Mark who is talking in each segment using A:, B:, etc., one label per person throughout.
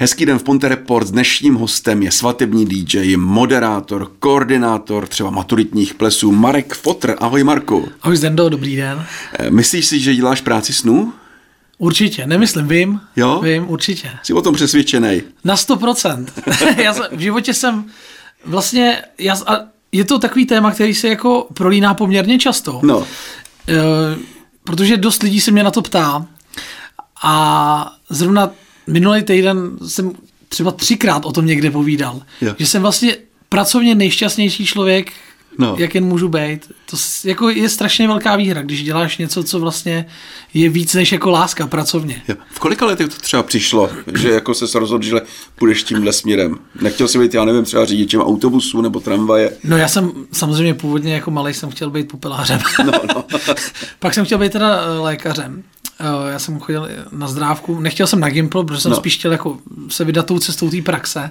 A: Hezký den v Ponte Report. S dnešním hostem je svatební DJ, moderátor, koordinátor třeba maturitních plesů Marek Fotr. Ahoj Marku.
B: Ahoj Zdendo, dobrý den.
A: Eh, myslíš si, že děláš práci snů?
B: Určitě, nemyslím, vím.
A: Jo?
B: Vím, určitě.
A: Jsi o tom přesvědčený?
B: Na 100%. já jsem, v životě jsem vlastně, já, a je to takový téma, který se jako prolíná poměrně často.
A: No.
B: E, protože dost lidí se mě na to ptá a zrovna minulý týden jsem třeba třikrát o tom někde povídal,
A: Jo.
B: že jsem vlastně pracovně nejšťastnější člověk,
A: No.
B: jak jen můžu být. To jako je strašně velká výhra, když děláš něco, co vlastně je víc než jako láska pracovně.
A: Jo. V kolika letech to třeba přišlo, že jako se rozhodl, že půjdeš tímhle směrem? Nechtěl jsi být, já nevím, třeba řidičem autobusu nebo tramvaje?
B: No já jsem samozřejmě původně jako malý jsem chtěl být popelářem.
A: No, no.
B: Pak jsem chtěl být teda eh, lékařem. Eh, Já jsem chodil na zdrávku. Nechtěl jsem na Gimpl, protože jsem
A: No.
B: spíš chtěl jako se vydat tou cestou té praxe.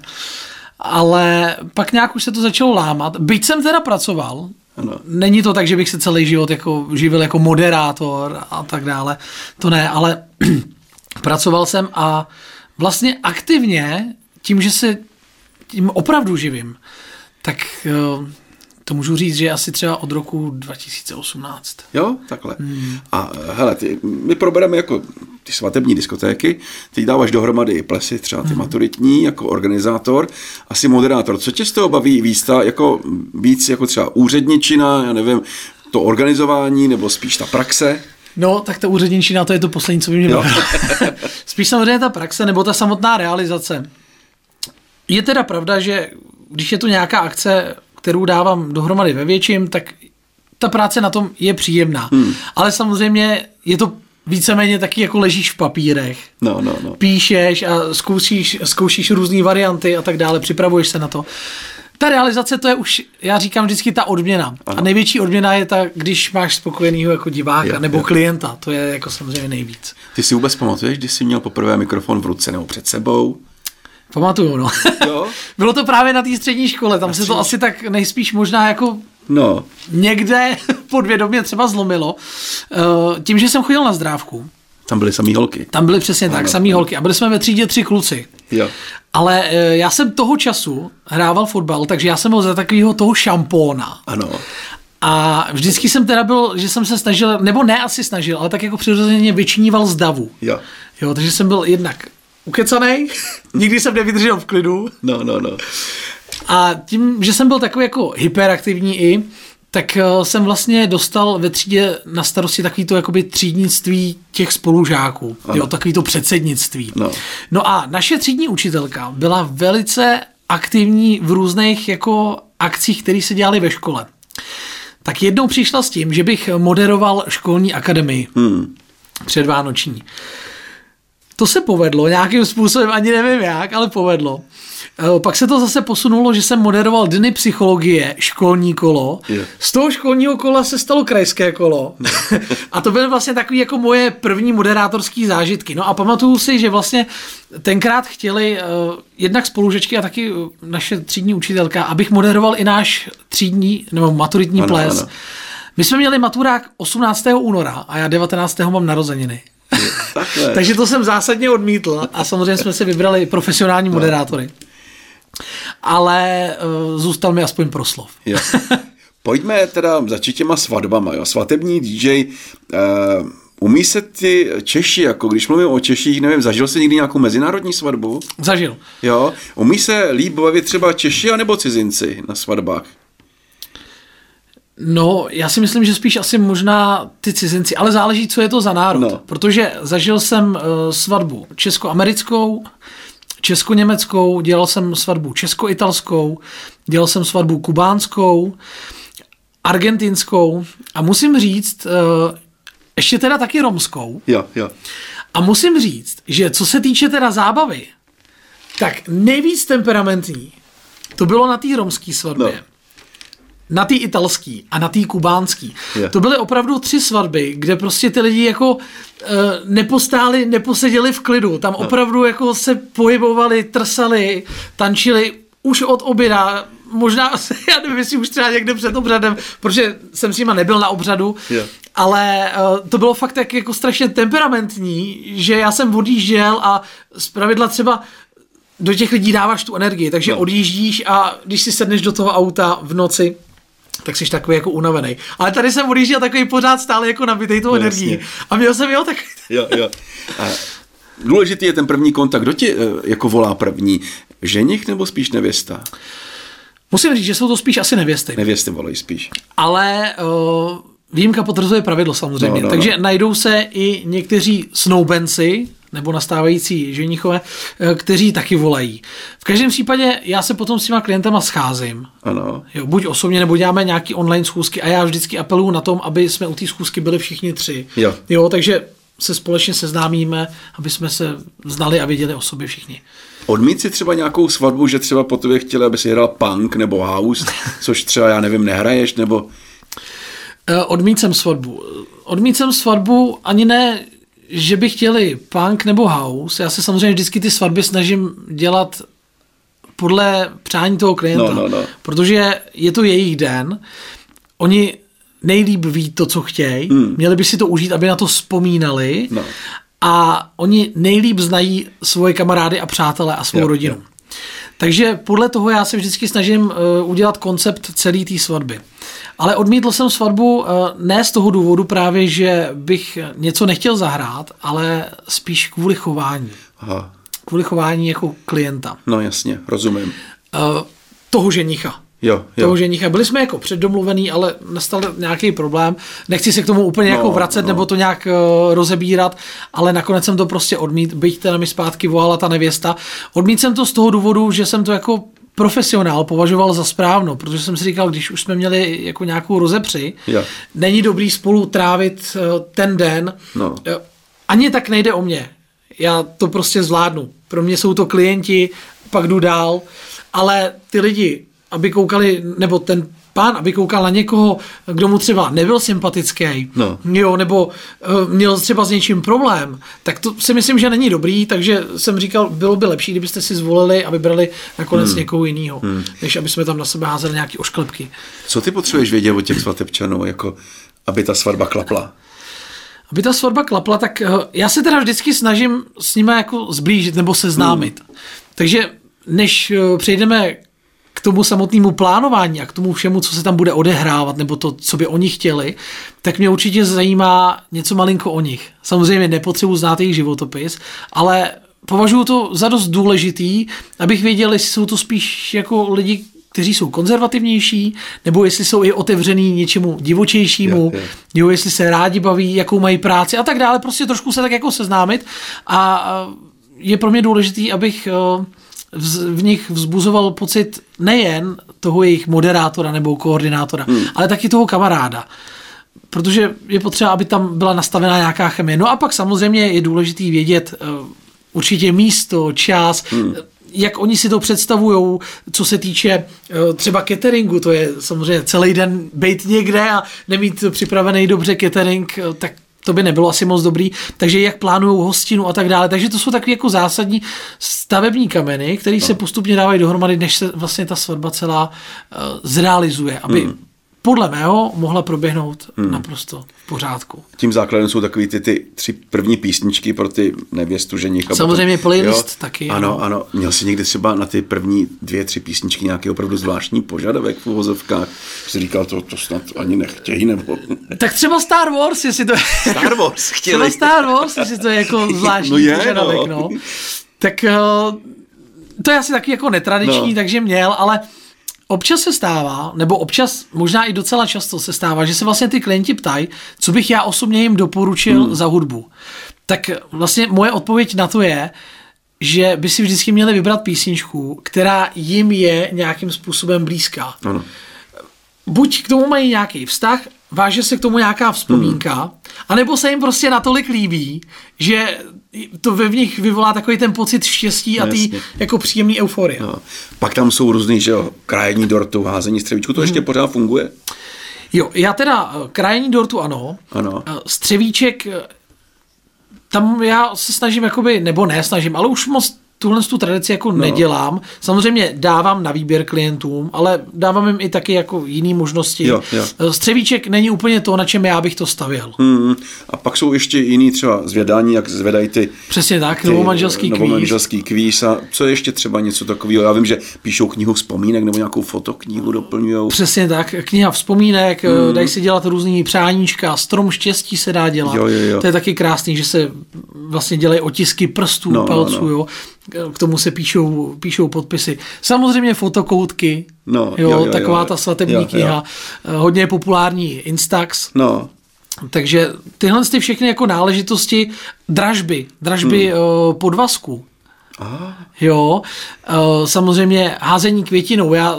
B: Ale pak nějak už se to začalo lámat. Byť jsem teda pracoval,
A: Ano.
B: není to tak, že bych se celý život jako živil jako moderátor a tak dále. To ne, ale pracoval jsem a vlastně aktivně tím, že se tím opravdu živím, tak eh, to můžu říct, že asi třeba od roku 2018.
A: Jo, takhle. A hele, ty, my probereme jako ty svatební diskotéky, ty dáváš dohromady plesy, třeba ty maturitní, jako organizátor, asi moderátor. Co tě z toho baví víc, ta, jako, víc jako třeba úředničina, já nevím, to organizování, nebo spíš ta praxe?
B: No, tak ta úředničina, to je to poslední, co by mě bavilo. Spíš samozřejmě ta praxe, nebo ta samotná realizace. Je teda pravda, že když je to nějaká akce, kterou dávám dohromady ve větším, tak ta práce na tom je příjemná. Hmm. Ale samozřejmě je to víceméně taky jako ležíš v papírech.
A: No, no, no.
B: Píšeš a zkoušíš, zkoušíš různé varianty a tak dále, připravuješ se na to. Ta realizace, to je už, já říkám vždycky ta odměna. A největší odměna je ta, když máš spokojenýho jako diváka
A: Jo,
B: nebo
A: jo.
B: klienta. To je jako samozřejmě nejvíc.
A: Ty si vůbec pamatuješ, když jsi měl poprvé mikrofon v ruce nebo před sebou?
B: Pamatuju, no.
A: Jo?
B: Bylo to právě na té střední škole, tam se to asi tak nejspíš možná jako
A: No,
B: někde podvědomě třeba zlomilo. Eh, Tím, že jsem chodil na zdrávku,
A: tam byly samý holky.
B: tam byly přesně tak,
A: Ano,
B: samý
A: ano.
B: holky a byli jsme ve třídě tři kluci.
A: Jo.
B: Ale eh, já jsem toho času hrával fotbal, takže já jsem byl za takového toho šampóna.
A: Ano.
B: A vždycky jsem teda byl, že jsem se snažil, nebo ne asi snažil, ale tak jako přirozeně vyčiníval z davu.
A: Jo.
B: Jo, takže jsem byl jednak ukecanej, nikdy jsem nevydržel v klidu
A: No, no, no.
B: a tím, že jsem byl takový jako hyperaktivní i, tak eh, jsem vlastně dostal ve třídě na starosti takový to jakoby třídnictví těch spolužáků, jo, takový to předsednictví.
A: No.
B: no a naše třídní učitelka byla velice aktivní v různých jako akcích, které se dělaly ve škole. Tak jednou přišla s tím, že bych moderoval školní akademii
A: Hmm.
B: předvánoční. To se povedlo nějakým způsobem, ani nevím jak, ale povedlo. Eh, Pak se to zase posunulo, že jsem moderoval dny psychologie, školní kolo.
A: Jo.
B: Z toho školního kola se stalo krajské kolo. a to byly vlastně takové jako moje první moderátorské zážitky. No a pamatuju si, že vlastně tenkrát chtěli uh, jednak spolužečky a taky eh, naše třídní učitelka, abych moderoval i náš třídní nebo maturitní
A: Ano,
B: ples.
A: ano.
B: My jsme měli maturák 18. února a já 19. mám narozeniny. Takže to jsem zásadně odmítl a samozřejmě jsme si vybrali profesionální moderátory. Ale uh, zůstal mi aspoň proslov.
A: Pojďme teda začít těma svatbama. Jo. Svatební DJ, uh, umí se ty Češi, jako když mluvím o Češích, nevím, zažil jsi někdy nějakou mezinárodní svatbu?
B: Zažil.
A: Jo. Umí se líp bavit třeba Češi anebo cizinci na svatbách?
B: No, já si myslím, že spíš asi možná ty cizinci, ale záleží, co je to za národ.
A: No.
B: Protože zažil jsem uh, svatbu česko-americkou, česko-německou, dělal jsem svatbu česko-italskou, dělal jsem svatbu kubánskou, argentinskou a musím říct, uh, ještě teda taky romskou.
A: Jo, jo.
B: A musím říct, že co se týče teda zábavy, tak nejvíc temperamentní to bylo na té romské svatbě.
A: No.
B: No. Na té italský a na té kubánský.
A: Je.
B: To byly opravdu tři svatby, kde prostě ty lidi jako uh, nepostáli, neposeděli v klidu. Tam opravdu jako se pohybovali, trsali, tančili už od oběda. Možná, já nevím, jestli už třeba někde před obřadem, protože jsem s nima nebyl na obřadu,
A: Je.
B: ale uh, to bylo fakt tak jako strašně temperamentní, že já jsem odjížděl a zpravidla třeba do těch lidí dáváš tu energii, takže no. odjíždíš a když si sedneš do toho auta v noci, tak jsi takový jako unavený. Ale tady jsem odjížděl takový pořád stále jako nabitý tou no, energií. Jasně. A měl jsem jo tak.
A: Jo, jo. A důležitý je ten první kontakt. Kdo ti eh, jako volá první? Ženich nebo spíš nevěsta?
B: Musím říct, že jsou to spíš asi nevěsty.
A: Nevěsty volají spíš.
B: Ale uh, výjimka potvrzuje pravidlo samozřejmě. No, no, Takže no. najdou se i někteří snoubenci, nebo nastávající ženichové, eh, kteří taky volají. V každém případě já se potom s těma klientama scházím.
A: Ano.
B: Jo, buď osobně, nebo děláme nějaký online schůzky a já vždycky apeluju na tom, aby jsme u té schůzky byli všichni tři.
A: Jo.
B: jo. takže se společně seznámíme, aby jsme se znali a věděli o sobě všichni.
A: Odmít si třeba nějakou svatbu, že třeba po tobě chtěli, aby si hrál punk nebo house, což třeba, já nevím, nehraješ, nebo...
B: Eh, odmít jsem svatbu. Odmít jsem svatbu ani ne, že by chtěli punk nebo house. Já se samozřejmě vždycky ty svatby snažím dělat podle přání toho klienta,
A: no, no, no.
B: protože je to jejich den. Oni nejlíp ví to, co chtějí. Hmm. Měli by si to užít, aby na to vzpomínali.
A: No.
B: A oni nejlíp znají svoje kamarády a přátele a svou jo, rodinu. Jo. Takže podle toho já se vždycky snažím uh, udělat koncept celé té svatby. Ale odmítl jsem svatbu uh, ne z toho důvodu právě, že bych něco nechtěl zahrát, ale spíš kvůli chování.
A: Aha.
B: Kvůli chování jako klienta.
A: No jasně, rozumím.
B: Uh, toho ženicha.
A: Jo, jo.
B: toho ženicha. Byli jsme jako předdomluvený, ale nastal nějaký problém. Nechci se k tomu úplně no, jako vracet no. nebo to nějak uh, rozebírat, ale nakonec jsem to prostě odmít, byť teda mi zpátky volala ta nevěsta. Odmít jsem to z toho důvodu, že jsem to jako profesionál považoval za správno, protože jsem si říkal, když už jsme měli jako nějakou rozepři,
A: jo.
B: není dobrý spolu trávit uh, ten den.
A: No.
B: Uh, ani tak nejde o mě. Já to prostě zvládnu. Pro mě jsou to klienti, pak jdu dál, ale ty lidi, aby koukali, nebo ten pán, aby koukal na někoho, kdo mu třeba nebyl sympatický,
A: no.
B: jo, nebo uh, měl třeba s něčím problém, tak to si myslím, že není dobrý, takže jsem říkal, bylo by lepší, kdybyste si zvolili a vybrali nakonec hmm. někoho jiného, hmm. než aby jsme tam na sebe házeli nějaký ošklepky.
A: Co ty potřebuješ vědět o těch svatebčanů, jako aby ta svatba klapla?
B: Aby ta svatba klapla, tak uh, já se teda vždycky snažím s nimi jako zblížit nebo seznámit. Hmm. Takže než uh, přejdeme k tomu samotnému plánování a k tomu všemu, co se tam bude odehrávat, nebo to, co by oni chtěli, tak mě určitě zajímá něco malinko o nich. Samozřejmě nepotřebuji znát jejich životopis, ale považuji to za dost důležitý, abych věděl, jestli jsou to spíš jako lidi, kteří jsou konzervativnější, nebo jestli jsou i otevřený něčemu divočejšímu, jo, jo. jo, jestli se rádi baví, jakou mají práci a tak dále. Prostě trošku se tak jako seznámit a je pro mě důležitý, abych v nich vzbuzoval pocit nejen toho jejich moderátora nebo koordinátora, hmm. ale taky toho kamaráda. Protože je potřeba, aby tam byla nastavená nějaká chemie. No a pak samozřejmě je důležitý vědět uh, určitě místo, čas, hmm jak oni si to představují, co se týče uh, třeba cateringu, to je samozřejmě celý den být někde a nemít připravený dobře catering, tak to by nebylo asi moc dobrý, takže jak plánují hostinu a tak dále. Takže to jsou takové jako zásadní stavební kameny, které se no. postupně dávají dohromady, než se vlastně ta svatba celá uh, zrealizuje, aby hmm podle mého mohla proběhnout hmm. naprosto v pořádku.
A: Tím základem jsou takový ty, ty tři první písničky pro ty nevěstu, ženicha.
B: Samozřejmě potom, playlist jo, taky.
A: Ano, ano, ano. Měl jsi někdy třeba na ty první dvě, tři písničky nějaký opravdu zvláštní požadavek v uvozovkách? Jsi říkal, to, to snad ani nechtějí, nebo...
B: Tak třeba Star Wars, jestli to
A: je... Star Wars chtěli.
B: Třeba Star Wars, jestli to je jako zvláštní no je, požadavek, no. no. Tak uh, to je asi taky jako netradiční, no. takže měl, ale Občas se stává, nebo občas, možná i docela často se stává, že se vlastně ty klienti ptají, co bych já osobně jim doporučil hmm. za hudbu. Tak vlastně moje odpověď na to je, že by si vždycky měli vybrat písničku, která jim je nějakým způsobem blízká.
A: Ano.
B: Buď k tomu mají nějaký vztah, váže se k tomu nějaká vzpomínka, hmm. anebo se jim prostě natolik líbí, že to ve v nich vyvolá takový ten pocit štěstí a ty jako příjemný euforie. No.
A: Pak tam jsou různý, že jo, krajení dortu, házení střevíčku, to hmm. ještě pořád funguje?
B: Jo, já teda eh, krajení dortu ano.
A: Ano.
B: Eh, střevíček, eh, tam já se snažím jakoby, nebo ne snažím, ale už moc tuhle tu tradici jako no. nedělám. Samozřejmě dávám na výběr klientům, ale dávám jim i taky jako jiné možnosti.
A: Jo, jo.
B: Střevíček není úplně to, na čem já bych to stavěl.
A: Hmm. A pak jsou ještě jiný třeba zvědání, jak zvedají ty...
B: Přesně tak, ty novomanželský kvíz.
A: Novomanželský kvíz a co je ještě třeba něco takového? Já vím, že píšou knihu vzpomínek nebo nějakou fotoknihu doplňují.
B: Přesně tak, kniha vzpomínek, hmm. dají se dělat různý přáníčka, strom štěstí se dá dělat.
A: Jo, jo, jo.
B: To je taky krásný, že se vlastně dělají otisky prstů, no, palců, no, no. jo k tomu se píšou, píšou podpisy. Samozřejmě fotokoutky,
A: no,
B: jo,
A: jo, jo,
B: taková
A: jo,
B: ta svatební
A: jo,
B: kniha. Jo. Hodně je populární Instax.
A: No.
B: Takže tyhle ty všechny jako náležitosti, dražby, dražby hmm. podvazku,
A: Aha.
B: Jo, samozřejmě házení květinou. Já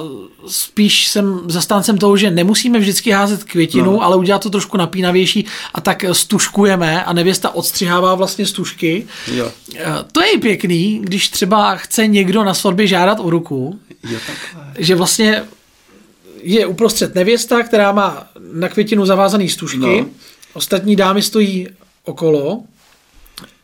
B: spíš jsem zastáncem toho, že nemusíme vždycky házet květinu, no. ale udělat to trošku napínavější a tak stuškujeme a nevěsta odstřihává vlastně stužky.
A: Jo.
B: To je i pěkný, když třeba chce někdo na svatbě žádat o ruku,
A: jo,
B: že vlastně je uprostřed nevěsta, která má na květinu zavázaný stužky, no. ostatní dámy stojí okolo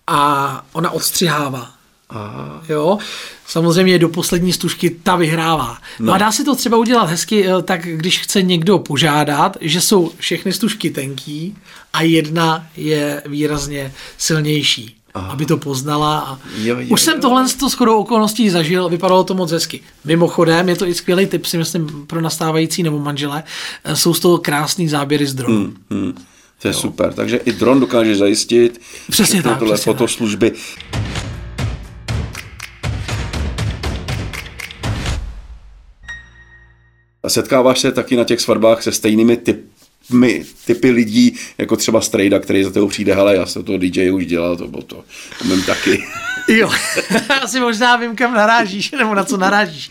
B: a ona odstřihává.
A: Aha.
B: Jo, samozřejmě do poslední stužky ta vyhrává. No. no a dá se to třeba udělat hezky, eh, tak když chce někdo požádat, že jsou všechny stužky tenký a jedna je výrazně silnější. Aha. aby to poznala. A
A: jo, jo,
B: Už jsem tohle s shodou okolností zažil, vypadalo to moc hezky. Mimochodem, je to i skvělý tip, si myslím, pro nastávající nebo manžele. Eh, jsou z toho krásný záběry z dronu.
A: Hmm, hmm. To je jo. super, takže i dron dokáže zajistit
B: přesně tak,
A: tohle
B: přesně
A: fotoslužby. Tak. Setkáváš se taky na těch svatbách se stejnými typy, typy lidí, jako třeba Strejda, který za tebou přijde, hele, já jsem to DJ už dělal, to bylo to, umím taky.
B: Jo, asi možná vím, kam narážíš, nebo na co narážíš.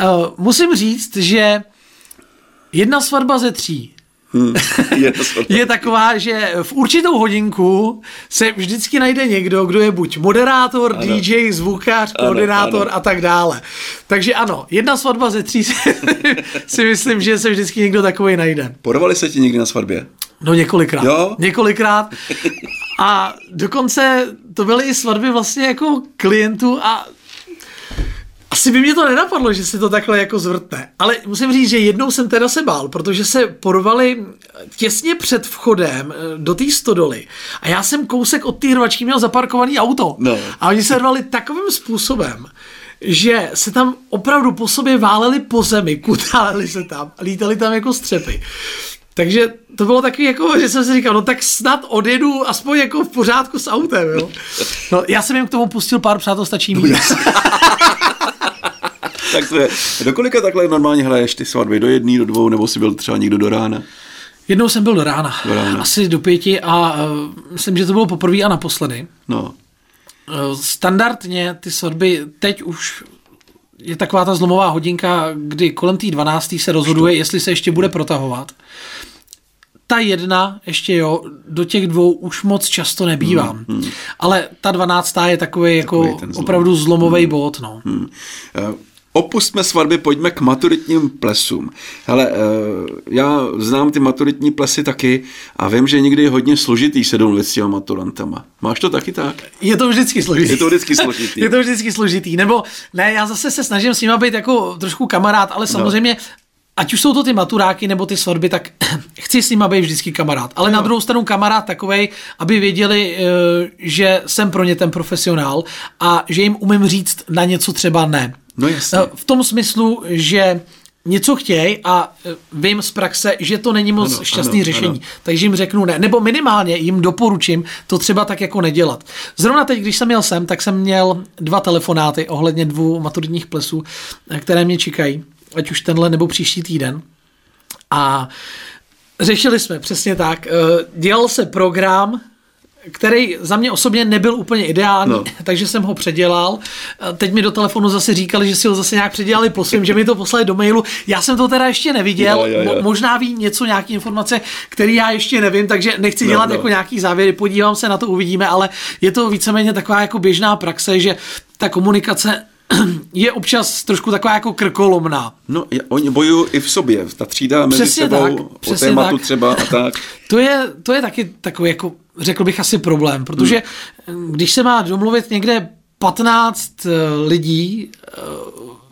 B: Uh, musím říct, že jedna svatba ze tří
A: Hmm, je,
B: je taková, že v určitou hodinku se vždycky najde někdo, kdo je buď moderátor, ano. DJ, zvukář, koordinátor ano, ano. a tak dále. Takže ano, jedna svatba ze tří si myslím, že se vždycky někdo takový najde.
A: Porvali se ti někdy na svatbě?
B: No několikrát.
A: Jo?
B: Několikrát. A dokonce to byly i svatby vlastně jako klientů a asi by mě to nenapadlo, že se to takhle jako zvrtne. Ale musím říct, že jednou jsem teda se bál, protože se porvali těsně před vchodem eh, do té stodoly. A já jsem kousek od té hrvačky měl zaparkovaný auto.
A: No.
B: A oni se rvali takovým způsobem, že se tam opravdu po sobě váleli po zemi, kutáleli se tam, lítali tam jako střepy. Takže to bylo takový jako, že jsem si říkal, no tak snad odjedu aspoň jako v pořádku s autem, jo. No, já jsem jim k tomu pustil pár přátel, stačí mít.
A: tak to je. Do kolika takhle normálně hraješ ty svatby? Do jedné, do dvou, nebo si byl třeba někdo do rána?
B: Jednou jsem byl do rána.
A: Do rána.
B: Asi do pěti a uh, myslím, že to bylo poprvé a naposledy.
A: No.
B: Uh, standardně ty svatby teď už je taková ta zlomová hodinka, kdy kolem té 12. se rozhoduje, jestli se ještě bude protahovat. Ta jedna ještě jo, do těch dvou už moc často nebývám. Hmm, hmm. Ale ta 12. je takový, jako zlom. opravdu zlomový hmm. bod. No.
A: Hmm. Uh, opustme svatby, pojďme k maturitním plesům. Hele, eh, já znám ty maturitní plesy taky a vím, že někdy je hodně složitý se domluvit s těma maturantama. Máš to taky tak?
B: Je to vždycky složitý.
A: Je to vždycky složitý.
B: je to vždycky složitý. Nebo ne, já zase se snažím s nimi být jako trošku kamarád, ale no. samozřejmě no ať už jsou to ty maturáky nebo ty svatby, tak chci s nimi být vždycky kamarád. Ale no. na druhou stranu kamarád takovej, aby věděli, eh, že jsem pro ně ten profesionál a že jim umím říct na něco třeba ne.
A: No jasně.
B: V tom smyslu, že něco chtějí a e, vím z praxe, že to není moc ano, šťastný ano, řešení. Ano. Takže jim řeknu ne. Nebo minimálně jim doporučím to třeba tak jako nedělat. Zrovna teď, když jsem měl sem, tak jsem měl dva telefonáty ohledně dvou maturitních plesů, které mě čekají, ať už tenhle nebo příští týden. A řešili jsme přesně tak. E, dělal se program, který za mě osobně nebyl úplně ideální, no. takže jsem ho předělal. Teď mi do telefonu zase říkali, že si ho zase nějak předělali po svým, že mi to poslali do mailu. Já jsem to teda ještě neviděl, jo, jo, jo. Mo- možná ví něco, nějaké informace, které já ještě nevím, takže nechci no, dělat no. jako nějaký závěry, podívám se na to, uvidíme, ale je to víceméně taková jako běžná praxe, že ta komunikace je občas trošku taková jako krkolomná.
A: No, oni bojují i v sobě, ta třída mezi přesně sebou, tak, o tématu tak. třeba a tak.
B: to, je, to je taky takový jako řekl bych asi problém, protože hmm. když se má domluvit někde 15 eh, lidí eh,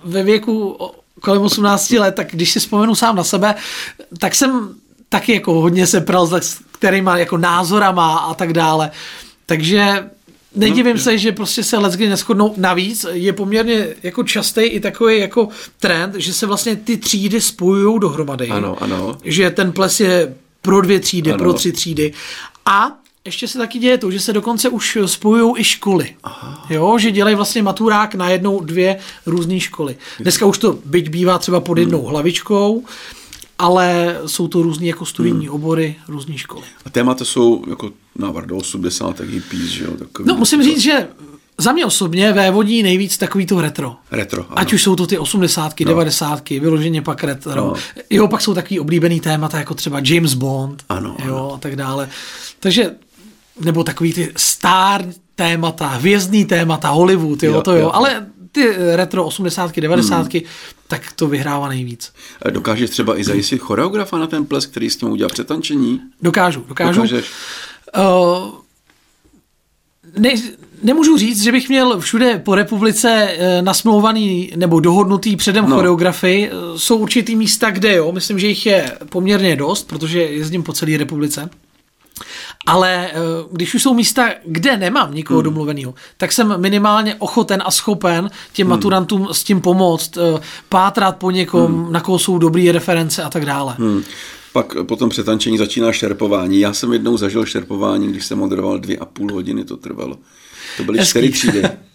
B: ve věku kolem 18 let, tak když si vzpomenu sám na sebe, tak jsem taky jako hodně se pral s kterýma jako názorama a tak dále. Takže Nedivím no, se, že prostě se lecky neschodnou. Navíc je poměrně jako častý i takový jako trend, že se vlastně ty třídy spojují dohromady.
A: Ano, ano.
B: Že ten ples je pro dvě třídy, ano. pro tři třídy. A ještě se taky děje to, že se dokonce už spojují i školy. Aha. Jo, že dělají vlastně maturák na jednou, dvě různé školy. Dneska už to byť bývá třeba pod jednou hmm. hlavičkou, ale jsou to různé jako studijní hmm. obory, různé školy.
A: A témata jsou jako návrat do 80. hippies, že jo?
B: Takový, no musím říct, že za mě osobně vévodí nejvíc takový to retro.
A: Retro, ano.
B: Ať už jsou to ty 80. No. 90. vyloženě pak retro. No. Jo, pak jsou takový oblíbený témata, jako třeba James Bond.
A: Ano,
B: jo, ano. a tak dále. Takže, nebo takový ty star témata, hvězdný témata, Hollywood, jo, jo to jo. jo. Ale ty retro 80. 90. Hmm. tak to vyhrává nejvíc.
A: Dokážeš třeba i zajistit choreografa na ten ples, který s tím udělal přetančení?
B: Dokážu, dokážu. Dokážeš? Uh, ne, nemůžu říct, že bych měl všude po republice eh, nasmlouvaný nebo dohodnutý předem no. choreografy. Jsou určitý místa, kde jo, myslím, že jich je poměrně dost, protože jezdím po celé republice. Ale eh, když už jsou místa, kde nemám nikoho hmm. domluveného, tak jsem minimálně ochoten a schopen těm hmm. maturantům s tím pomoct, eh, pátrat po někom, hmm. na koho jsou dobré reference a tak dále. Hmm.
A: Pak po tom přetančení začíná šerpování. Já jsem jednou zažil šerpování, když jsem moderoval dvě a půl hodiny, to trvalo. To byly Hezký. čtyři třídy.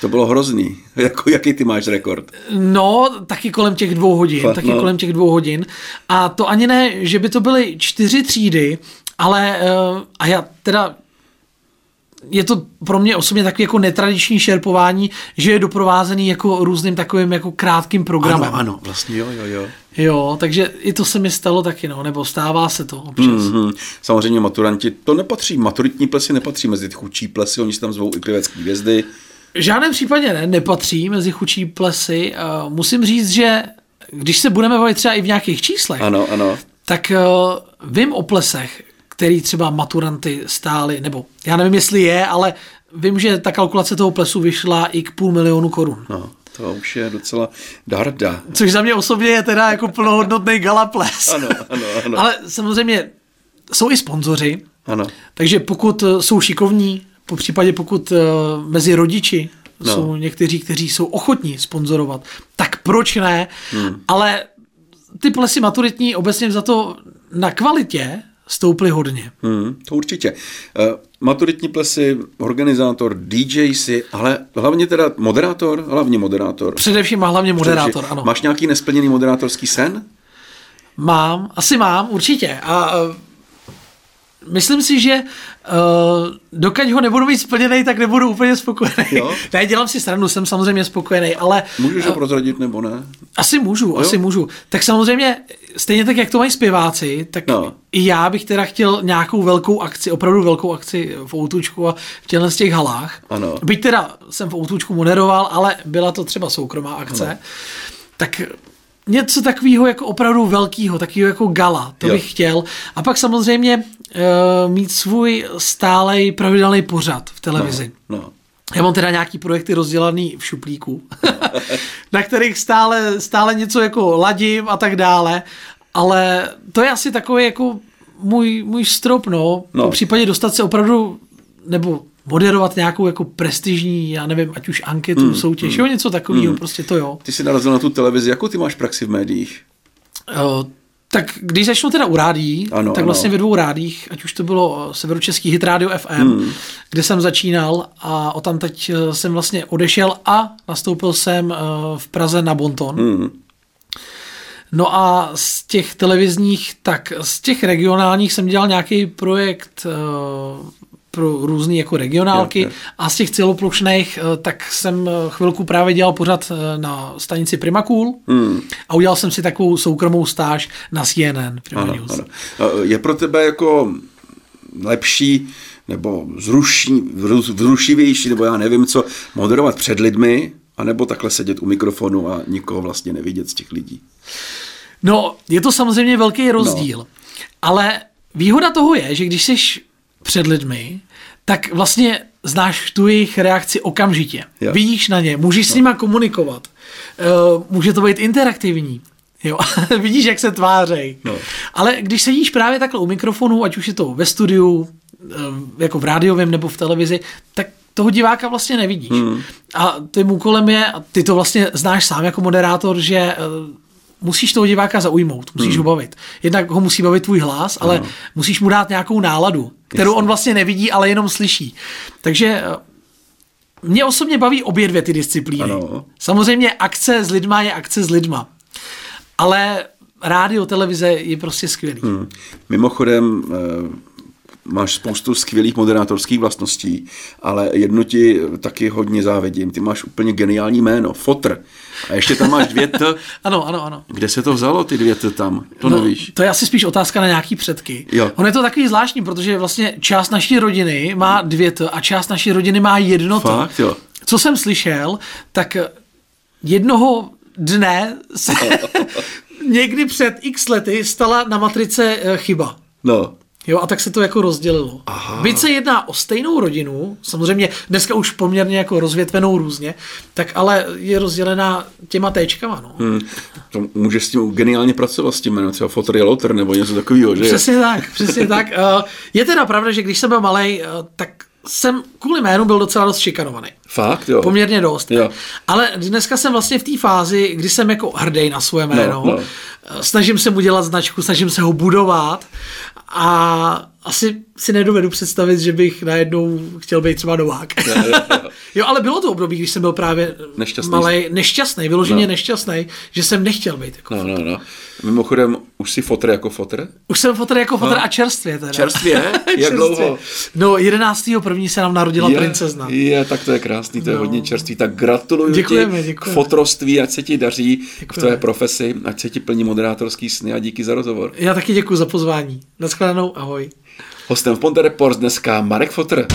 A: To bylo hrozný. Jako, jaký ty máš rekord?
B: No, taky kolem těch dvou hodin. Fakt, taky no. kolem těch dvou hodin. A to ani ne, že by to byly čtyři třídy, ale uh, a já teda je to pro mě osobně takový jako netradiční šerpování, že je doprovázený jako různým takovým jako krátkým programem.
A: Ano, ano, vlastně jo, jo, jo.
B: Jo, takže i to se mi stalo taky, no, nebo stává se to občas. Mm-hmm.
A: Samozřejmě maturanti, to nepatří, maturitní plesy nepatří mezi ty chudší plesy, oni si tam zvou i pěvecký hvězdy.
B: V žádném případě ne, nepatří mezi chudší plesy. Uh, musím říct, že když se budeme bavit třeba i v nějakých číslech,
A: ano, ano.
B: tak uh, vím o plesech, který třeba maturanty stály, nebo já nevím, jestli je, ale vím, že ta kalkulace toho plesu vyšla i k půl milionu korun.
A: No, to už je docela darda.
B: Což za mě osobně je teda jako plnohodnotný galaples.
A: Ano, ano, ano.
B: ale samozřejmě jsou i sponzoři,
A: ano.
B: takže pokud jsou šikovní, po případě pokud uh, mezi rodiči no. jsou někteří, kteří jsou ochotní sponzorovat, tak proč ne? Hmm. Ale ty plesy maturitní obecně za to na kvalitě stouply hodně.
A: Hmm, to určitě. Uh, maturitní plesy, organizátor, DJ si, ale hlavně teda moderátor, hlavně moderátor.
B: Především a hlavně moderátor, Především. ano.
A: Máš nějaký nesplněný moderátorský sen?
B: Mám, asi mám, určitě. A uh, myslím si, že uh, dokud ho nebudu mít splněný, tak nebudu úplně spokojený. Jo? ne, dělám si stranu, jsem samozřejmě spokojený, ale...
A: Můžeš ho prozradit nebo ne?
B: Asi můžu, jo? asi můžu. Tak samozřejmě, stejně tak, jak to mají zpěváci, tak no. i já bych teda chtěl nějakou velkou akci, opravdu velkou akci v Outučku a v těchto z těch halách.
A: Ano.
B: Byť teda jsem v Outučku moderoval, ale byla to třeba soukromá akce. Ano. Tak něco takového jako opravdu velkého, takového jako gala, to jo. bych chtěl. A pak samozřejmě uh, mít svůj stálej pravidelný pořad v televizi.
A: No, no.
B: Já mám teda nějaký projekty rozdělaný v šuplíku, na kterých stále, stále něco jako ladím a tak dále, ale to je asi takový jako můj, můj strop, no. no. V případě dostat se opravdu, nebo moderovat nějakou jako prestižní, já nevím, ať už anketu, mm, soutěž, mm, jo, něco takového, mm. prostě to jo.
A: Ty jsi narazil na tu televizi, jakou ty máš praxi v médiích?
B: Uh, tak když začnu teda u rádí, ano, tak vlastně ano. ve dvou rádích, ať už to bylo Severočeský hit Radio FM, mm. kde jsem začínal a o tam teď eh, jsem vlastně odešel a nastoupil jsem v Praze na Bonton. Mm. No a z těch televizních, tak z těch regionálních jsem dělal nějaký projekt pro různé jako regionálky jo, jo. a z těch celoplošných eh, tak jsem eh, chvilku právě dělal pořad eh, na stanici Primakul hmm. a udělal jsem si takovou soukromou stáž na CNN.
A: ano, Ano. Je pro tebe jako lepší nebo zruší, vzrušivější, nebo já nevím co, moderovat před lidmi, anebo takhle sedět u mikrofonu a nikoho vlastně nevidět z těch lidí?
B: No, je to samozřejmě velký rozdíl, no. ale výhoda toho je, že když jsi před lidmi, tak vlastně znáš tu jejich reakci okamžitě.
A: Jo.
B: Vidíš na ně, můžeš s nima komunikovat. Uh, může to být interaktivní. Jo, vidíš, jak se tvářej.
A: No.
B: Ale když sedíš právě takhle u mikrofonu, ať už je to ve studiu, eh, jako v rádiovém nebo v televizi, tak toho diváka vlastně nevidíš. Hmm. A tím úkolem je, a ty to vlastně znáš sám jako moderátor, že eh, musíš toho diváka zaujmout, musíš hmm. ho bavit. Jednak ho musí bavit tvůj hlas, ale ano. musíš mu dát nějakou náladu, kterou on vlastně nevidí, ale jenom slyší. Takže eh, mě osobně baví obě dvě ty disciplíny.
A: Ano.
B: Samozřejmě akce s lidma je akce s lidma. Ale rádio, televize je prostě skvělý. Hmm.
A: Mimochodem, eh, máš spoustu skvělých moderátorských vlastností, ale jednu ti taky hodně závidím. Ty máš úplně geniální jméno, Fotr. A ještě tam máš dvě T.
B: ano, ano, ano.
A: Kde se to vzalo, ty dvě T tam? To
B: no,
A: nevíš.
B: To je asi spíš otázka na nějaký předky.
A: Jo.
B: On je to takový zvláštní, protože vlastně část naší rodiny má dvě T a část naší rodiny má jedno T.
A: Fakt, jo.
B: Co jsem slyšel, tak jednoho dne se někdy před x lety stala na matrice eh, chyba.
A: No.
B: Jo, a tak se to jako rozdělilo.
A: Aha.
B: Byť se jedná o stejnou rodinu, samozřejmě dneska už poměrně jako rozvětvenou různě, tak ale je rozdělená těma téčkama, no.
A: Hmm. To můžeš s tím geniálně pracovat s tím jménem, třeba Fotr je Lotter nebo něco takového, že?
B: Přesně tak, přesně tak. Eh, Je teda pravda, že když jsem byl malý, tak jsem kvůli jménu byl docela dost šikanovaný.
A: Fakt, jo.
B: Poměrně dost.
A: Jo.
B: Ale dneska jsem vlastně v té fázi, kdy jsem jako hrdý na svoje jméno.
A: no.
B: Snažím se mu dělat značku, snažím se ho budovat a asi si nedovedu představit, že bych najednou chtěl být třeba novák.
A: Jo, jo, jo.
B: jo, ale bylo to období, když jsem byl právě
A: Nešťastný.
B: malej, nešťastný, vyloženě no. nešťastný, že jsem nechtěl být jako
A: No, no, no. Mimochodem, už si Fotr jako Fotr?
B: Už jsem fotr jako fotr a čerstvě teda.
A: Čerstvě? Jak
B: Čerstvě.
A: dlouho?
B: No, 11. první se nám narodila
A: Je,
B: princezna.
A: Je, tak to je krásný, to je
B: No.
A: hodně čerstvý. Tak gratuluju
B: Děkujeme,
A: ti
B: děkujeme.
A: k fotroství, ať se ti daří v
B: Děkujeme.
A: tvé profesi, ať se ti plní moderátorský sny a díky za rozhovor.
B: Já taky děkuji za pozvání. Naschledanou, ahoj.
A: Hostem v Ponte Reports dneska Marek Fotr.